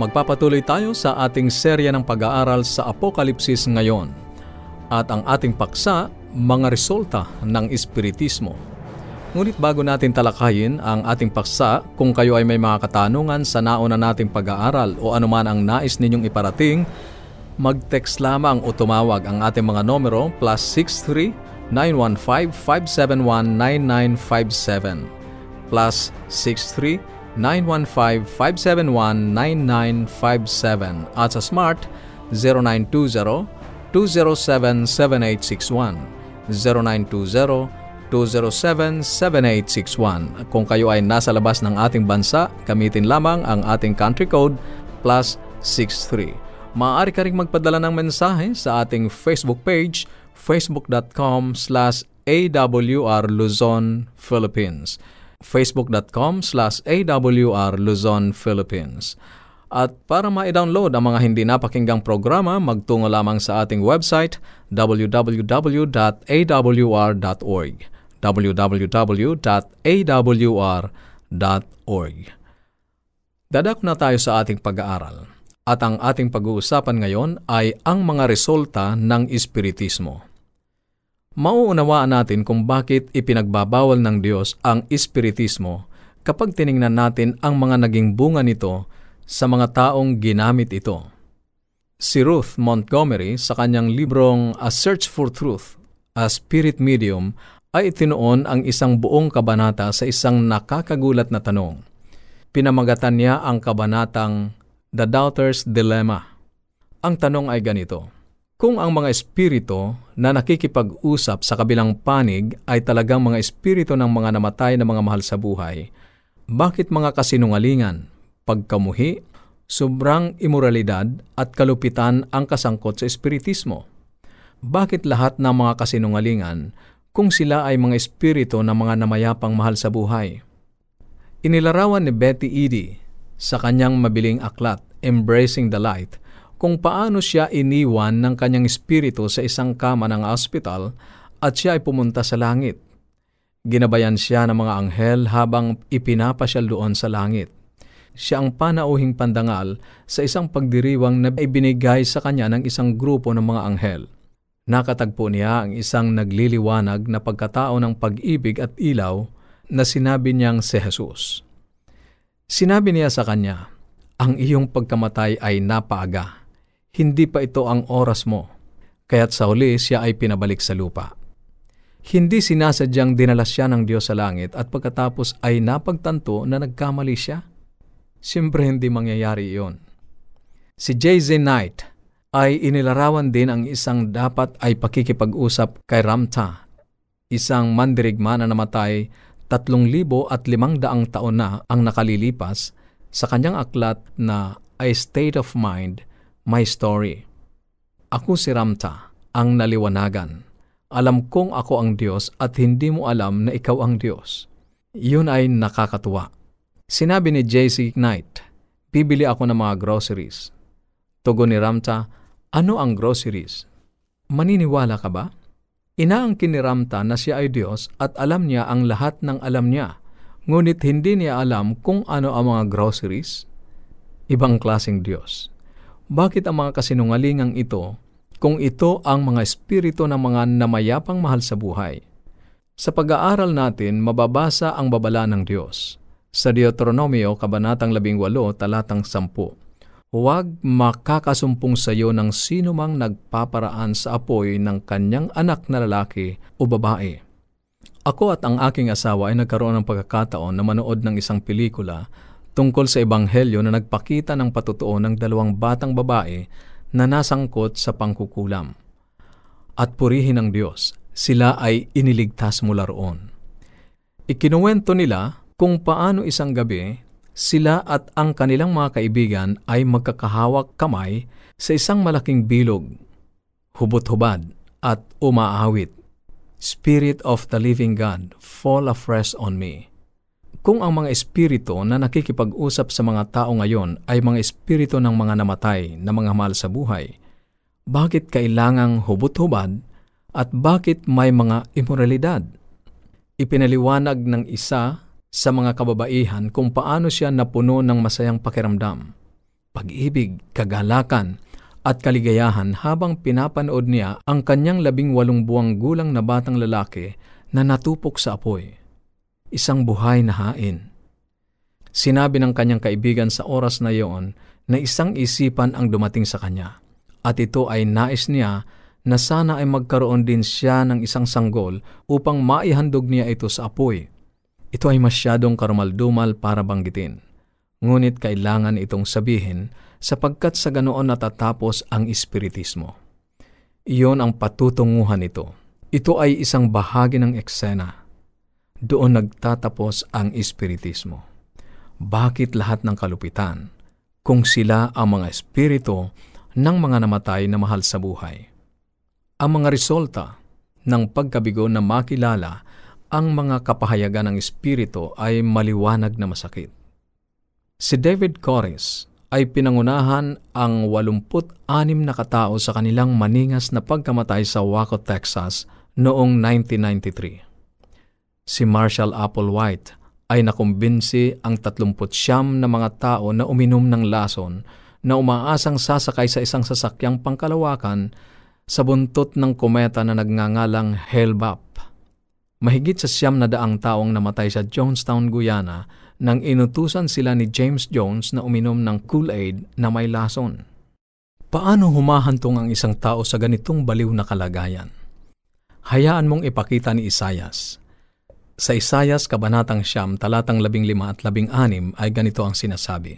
Magpapatuloy tayo sa ating serya ng pag-aaral sa Apokalipsis ngayon. At ang ating paksa, mga resulta ng Espiritismo. Ngunit bago natin talakayin ang ating paksa, kung kayo ay may mga katanungan sa nauna nating pag-aaral o anuman ang nais ninyong iparating, mag-text lamang o tumawag ang ating mga numero plus 63 915 571 9957 plus 63 915-571-9957 at sa Smart 0920-207-7861 0920-207-7861 Kung kayo ay nasa labas ng ating bansa, gamitin lamang ang ating country code plus 63. Maaari ka rin magpadala ng mensahe sa ating Facebook page facebook.com slash awr Luzon, Philippines facebook.com slash awr Luzon, Philippines. At para ma-download ang mga hindi napakinggang programa, magtungo lamang sa ating website www.awr.org www.awr.org Dadak na tayo sa ating pag-aaral. At ang ating pag-uusapan ngayon ay ang mga resulta ng Espiritismo mauunawaan natin kung bakit ipinagbabawal ng Diyos ang espiritismo kapag tiningnan natin ang mga naging bunga nito sa mga taong ginamit ito. Si Ruth Montgomery sa kanyang librong A Search for Truth, A Spirit Medium, ay itinuon ang isang buong kabanata sa isang nakakagulat na tanong. Pinamagatan niya ang kabanatang The Doubter's Dilemma. Ang tanong ay ganito, kung ang mga espiritu na nakikipag-usap sa kabilang panig ay talagang mga espiritu ng mga namatay na mga mahal sa buhay, bakit mga kasinungalingan, pagkamuhi, sobrang imoralidad at kalupitan ang kasangkot sa espiritismo? Bakit lahat ng mga kasinungalingan kung sila ay mga espiritu ng mga namayapang mahal sa buhay? Inilarawan ni Betty Eady sa kanyang mabiling aklat, Embracing the Light, kung paano siya iniwan ng kanyang espiritu sa isang kama ng ospital at siya ay pumunta sa langit. Ginabayan siya ng mga anghel habang ipinapasyal doon sa langit. Siya ang panauhing pandangal sa isang pagdiriwang na ibinigay sa kanya ng isang grupo ng mga anghel. Nakatagpo niya ang isang nagliliwanag na pagkatao ng pag-ibig at ilaw na sinabi niyang si Jesus. Sinabi niya sa kanya, ang iyong pagkamatay ay napaaga hindi pa ito ang oras mo, kaya't sa uli siya ay pinabalik sa lupa. Hindi sinasadyang dinala siya ng Diyos sa langit at pagkatapos ay napagtanto na nagkamali siya. Siyempre hindi mangyayari iyon. Si J.Z. Knight ay inilarawan din ang isang dapat ay pakikipag-usap kay Ramta, isang mandirigma na namatay tatlong libo at limang daang taon na ang nakalilipas sa kanyang aklat na A State of Mind My story. Ako si Ramta, ang naliwanagan. Alam kong ako ang Diyos at hindi mo alam na ikaw ang Diyos. Yun ay nakakatuwa. Sinabi ni J.C. Knight, bibili ako ng mga groceries. Tugon ni Ramta, ano ang groceries? Maniniwala ka ba? Inaangkin ni Ramta na siya ay Diyos at alam niya ang lahat ng alam niya, ngunit hindi niya alam kung ano ang mga groceries. Ibang klaseng Diyos. Bakit ang mga kasinungalingang ito kung ito ang mga espiritu ng mga namayapang mahal sa buhay? Sa pag-aaral natin, mababasa ang babala ng Diyos. Sa Deuteronomio, Kabanatang 18, Talatang 10, Huwag makakasumpong sa iyo ng sino mang nagpaparaan sa apoy ng kanyang anak na lalaki o babae. Ako at ang aking asawa ay nagkaroon ng pagkakataon na manood ng isang pelikula tungkol sa ebanghelyo na nagpakita ng patutuo ng dalawang batang babae na nasangkot sa pangkukulam. At purihin ng Diyos, sila ay iniligtas mula roon. Ikinuwento nila kung paano isang gabi sila at ang kanilang mga kaibigan ay magkakahawak kamay sa isang malaking bilog, hubot-hubad at umaawit. Spirit of the living God, fall afresh on me. Kung ang mga espiritu na nakikipag-usap sa mga tao ngayon ay mga espiritu ng mga namatay na mga mahal sa buhay, bakit kailangang hubot-hubad at bakit may mga imoralidad? Ipinaliwanag ng isa sa mga kababaihan kung paano siya napuno ng masayang pakiramdam. pag-ibig, kagalakan, at kaligayahan habang pinapanood niya ang kanyang labing walong buwang gulang na batang lalaki na natupok sa apoy. Isang buhay na hain. Sinabi ng kanyang kaibigan sa oras na iyon na isang isipan ang dumating sa kanya at ito ay nais niya na sana ay magkaroon din siya ng isang sanggol upang maihandog niya ito sa apoy. Ito ay masyadong karumaldumal para banggitin. Ngunit kailangan itong sabihin sapagkat sa ganoon natatapos ang espiritismo. Iyon ang patutunguhan nito. Ito ay isang bahagi ng eksena. Doon nagtatapos ang espiritismo. Bakit lahat ng kalupitan kung sila ang mga espiritu ng mga namatay na mahal sa buhay? Ang mga resulta ng pagkabigo na makilala ang mga kapahayagan ng espiritu ay maliwanag na masakit. Si David Corris ay pinangunahan ang 86 na katao sa kanilang maningas na pagkamatay sa Waco, Texas noong 1993. Si Marshall Applewhite ay nakumbinsi ang 39 na mga tao na uminom ng lason na umaasang sasakay sa isang sasakyang pangkalawakan sa buntot ng kometa na nagngangalang Hellbap. Mahigit sa siyam na daang taong namatay sa Jonestown, Guyana nang inutusan sila ni James Jones na uminom ng Kool-Aid na may lason. Paano humahantong ang isang tao sa ganitong baliw na kalagayan? Hayaan mong ipakita ni Isayas. Sa Isayas, Kabanatang Siyam, talatang 15 at 16 ay ganito ang sinasabi.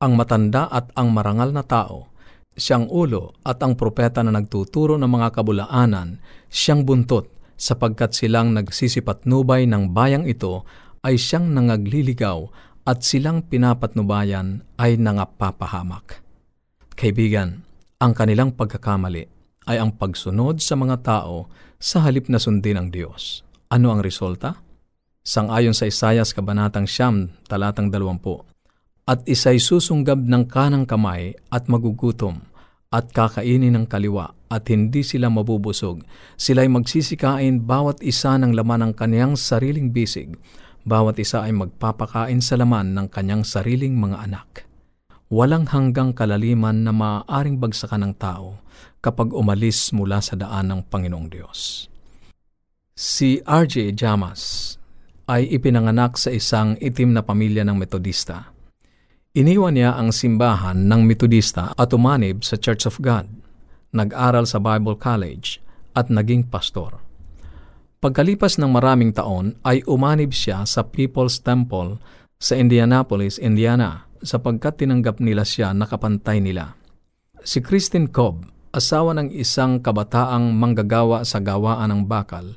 Ang matanda at ang marangal na tao, siyang ulo at ang propeta na nagtuturo ng mga kabulaanan, siyang buntot sapagkat silang nagsisipatnubay ng bayang ito ay siyang nangagliligaw at silang pinapatnubayan ay nangapapahamak. Kaibigan, ang kanilang pagkakamali ay ang pagsunod sa mga tao sa halip na sundin ang Diyos. Ano ang resulta? Sangayon sa Isayas Kabanatang Siyam, talatang 20, At isa'y susunggab ng kanang kamay at magugutom, at kakainin ng kaliwa, at hindi sila mabubusog. Sila'y magsisikain bawat isa ng laman ng kaniyang sariling bisig, bawat isa ay magpapakain sa laman ng kanyang sariling mga anak. Walang hanggang kalaliman na maaaring bagsakan ng tao kapag umalis mula sa daan ng Panginoong Diyos. Si R.J. Jamas ay ipinanganak sa isang itim na pamilya ng Metodista. Iniwan niya ang simbahan ng Metodista at umanib sa Church of God. Nag-aral sa Bible College at naging pastor. Pagkalipas ng maraming taon ay umanib siya sa People's Temple sa Indianapolis, Indiana sapagkat tinanggap nila siya na kapantay nila. Si Christine Cobb, asawa ng isang kabataang manggagawa sa gawaan ng bakal,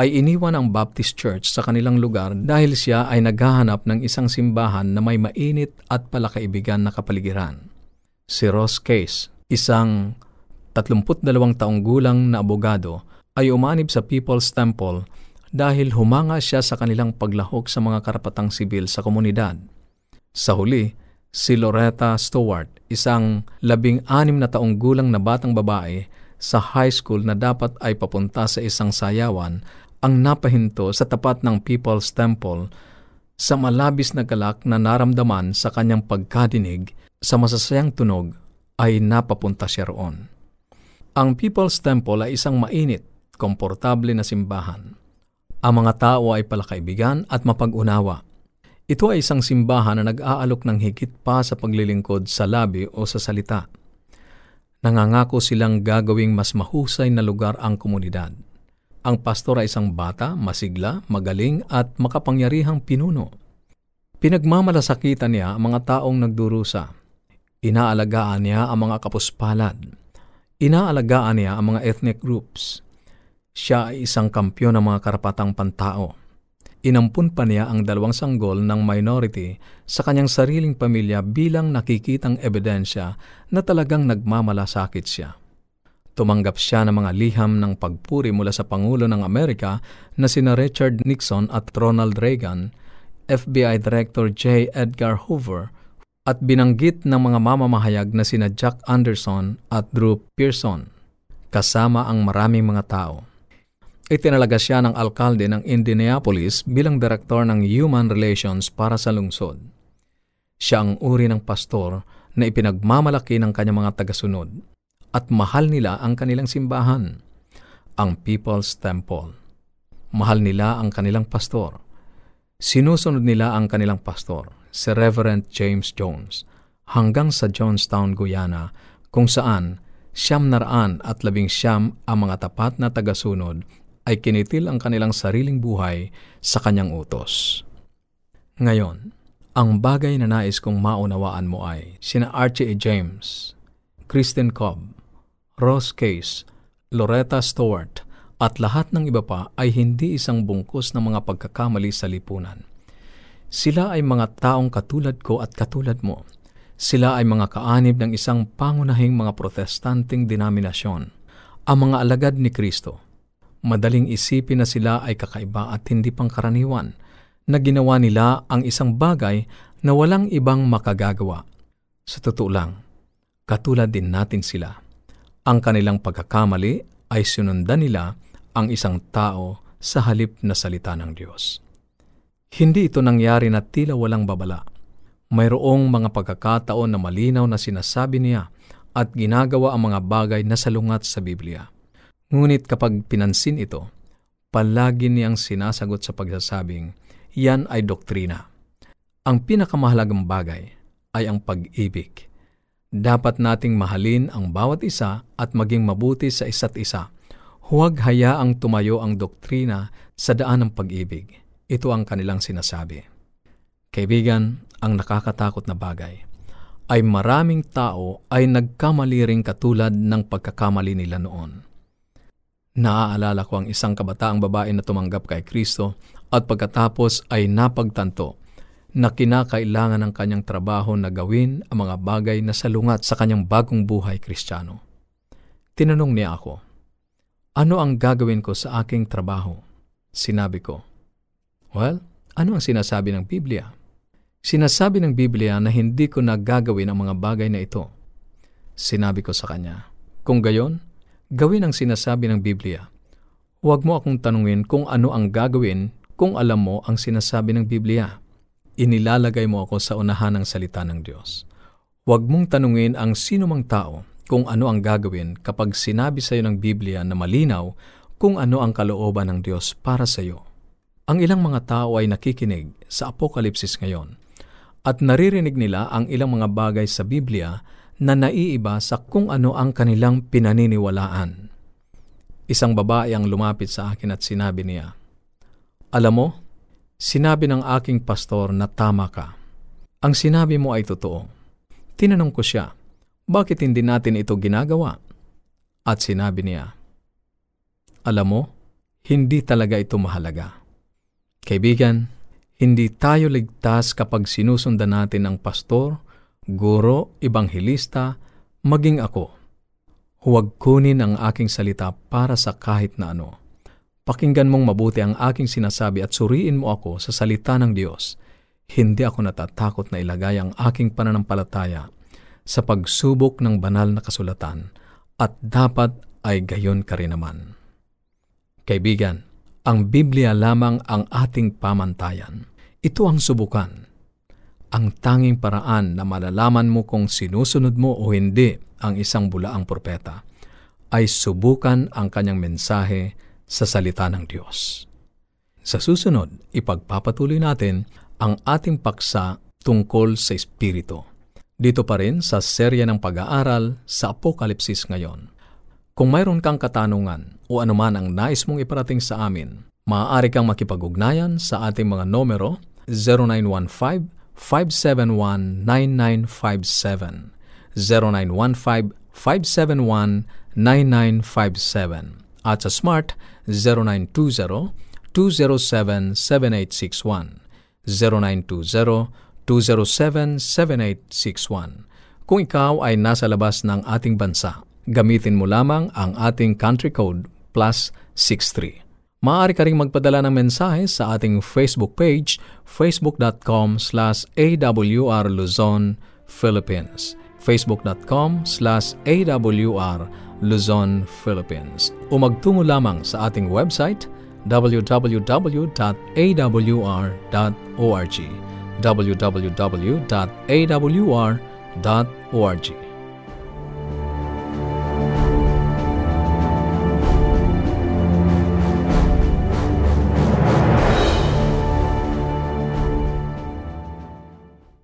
ay iniwan ang Baptist Church sa kanilang lugar dahil siya ay naghahanap ng isang simbahan na may mainit at palakaibigan na kapaligiran. Si Ross Case, isang 32 taong gulang na abogado, ay umanib sa People's Temple dahil humanga siya sa kanilang paglahok sa mga karapatang sibil sa komunidad. Sa huli, si Loretta Stewart, isang labing-anim na taong gulang na batang babae sa high school na dapat ay papunta sa isang sayawan, ang napahinto sa tapat ng People's Temple sa malabis na galak na naramdaman sa kanyang pagkadinig sa masasayang tunog ay napapunta siya roon. Ang People's Temple ay isang mainit komportable na simbahan. Ang mga tao ay palakaibigan at mapag-unawa. Ito ay isang simbahan na nag-aalok ng higit pa sa paglilingkod sa labi o sa salita. Nangangako silang gagawing mas mahusay na lugar ang komunidad. Ang pastor ay isang bata, masigla, magaling at makapangyarihang pinuno. Pinagmamalasakitan niya ang mga taong nagdurusa. Inaalagaan niya ang mga kapuspalad. Inaalagaan niya ang mga ethnic groups. Siya ay isang kampyon ng mga karapatang pantao. Inampun pa niya ang dalawang sanggol ng minority sa kanyang sariling pamilya bilang nakikitang ebidensya na talagang nagmamalasakit siya. Tumanggap siya ng mga liham ng pagpuri mula sa Pangulo ng Amerika na sina Richard Nixon at Ronald Reagan, FBI Director J. Edgar Hoover, at binanggit ng mga mamamahayag na sina Jack Anderson at Drew Pearson, kasama ang maraming mga tao. Itinalaga siya ng alkalde ng Indianapolis bilang direktor ng Human Relations para sa lungsod. Siya ang uri ng pastor na ipinagmamalaki ng kanyang mga tagasunod at mahal nila ang kanilang simbahan, ang People's Temple. Mahal nila ang kanilang pastor. Sinusunod nila ang kanilang pastor, si Reverend James Jones, hanggang sa Johnstown, Guyana, kung saan siyam naraan at labing siyam ang mga tapat na tagasunod ay kinitil ang kanilang sariling buhay sa kanyang utos. Ngayon, ang bagay na nais kong maunawaan mo ay sina Archie A. James, Kristen Cobb, Ross Case, Loretta Stewart, at lahat ng iba pa ay hindi isang bungkus ng mga pagkakamali sa lipunan. Sila ay mga taong katulad ko at katulad mo. Sila ay mga kaanib ng isang pangunahing mga protestanting denominasyon, ang mga alagad ni Kristo. Madaling isipin na sila ay kakaiba at hindi pangkaraniwan, na ginawa nila ang isang bagay na walang ibang makagagawa. Sa totoo lang, katulad din natin sila. Ang kanilang pagkakamali ay sinundan nila ang isang tao sa halip na salita ng Diyos. Hindi ito nangyari na tila walang babala. Mayroong mga pagkakataon na malinaw na sinasabi niya at ginagawa ang mga bagay na salungat sa Biblia. Ngunit kapag pinansin ito, palagi niyang sinasagot sa pagsasabing, yan ay doktrina. Ang pinakamahalagang bagay ay ang pag-ibig. Dapat nating mahalin ang bawat isa at maging mabuti sa isa't isa. Huwag hayaang tumayo ang doktrina sa daan ng pag-ibig. Ito ang kanilang sinasabi. Kaibigan, ang nakakatakot na bagay ay maraming tao ay nagkamali ring katulad ng pagkakamali nila noon. Naaalala ko ang isang kabataang babae na tumanggap kay Kristo at pagkatapos ay napagtanto na kinakailangan ng kanyang trabaho na gawin ang mga bagay na salungat sa kanyang bagong buhay kristyano. Tinanong niya ako, ano ang gagawin ko sa aking trabaho? Sinabi ko, Well, ano ang sinasabi ng Biblia? Sinasabi ng Biblia na hindi ko na gagawin ang mga bagay na ito. Sinabi ko sa kanya, Kung gayon, gawin ang sinasabi ng Biblia. Huwag mo akong tanungin kung ano ang gagawin kung alam mo ang sinasabi ng Biblia. Inilalagay mo ako sa unahan ng salita ng Diyos. Huwag mong tanungin ang sino mang tao kung ano ang gagawin kapag sinabi sa iyo ng Biblia na malinaw kung ano ang kalooban ng Diyos para sa iyo. Ang ilang mga tao ay nakikinig sa Apokalipsis ngayon at naririnig nila ang ilang mga bagay sa Biblia na naiiba sa kung ano ang kanilang pinaniniwalaan. Isang babae ang lumapit sa akin at sinabi niya, alam mo, sinabi ng aking pastor na tama ka. Ang sinabi mo ay totoo. Tinanong ko siya, bakit hindi natin ito ginagawa? At sinabi niya, Alam mo, hindi talaga ito mahalaga. Kaibigan, hindi tayo ligtas kapag sinusundan natin ang pastor, guro, ibanghilista, maging ako. Huwag kunin ang aking salita para sa kahit na ano Pakinggan mong mabuti ang aking sinasabi at suriin mo ako sa salita ng Diyos. Hindi ako natatakot na ilagay ang aking pananampalataya sa pagsubok ng banal na kasulatan at dapat ay gayon ka rin naman. Kaibigan, ang Biblia lamang ang ating pamantayan. Ito ang subukan. Ang tanging paraan na malalaman mo kung sinusunod mo o hindi ang isang bulaang propeta ay subukan ang kanyang mensahe sa salita ng Diyos. Sa susunod, ipagpapatuloy natin ang ating paksa tungkol sa Espiritu. Dito pa rin sa serya ng pag-aaral sa Apokalipsis ngayon. Kung mayroon kang katanungan o anuman ang nais mong iparating sa amin, maaari kang makipag-ugnayan sa ating mga numero 0915-571-9957, 0915-571-9957, at sa Smart 0920-207-7861, 0920-207-7861. Kung ikaw ay nasa labas ng ating bansa, gamitin mo lamang ang ating country code plus 63. Maaari ka ring magpadala ng mensahe sa ating Facebook page, facebook.com slash awr facebook.com slash awr Luzon, Philippines. O magtungo lamang sa ating website www.awr.org www.awr.org awr.org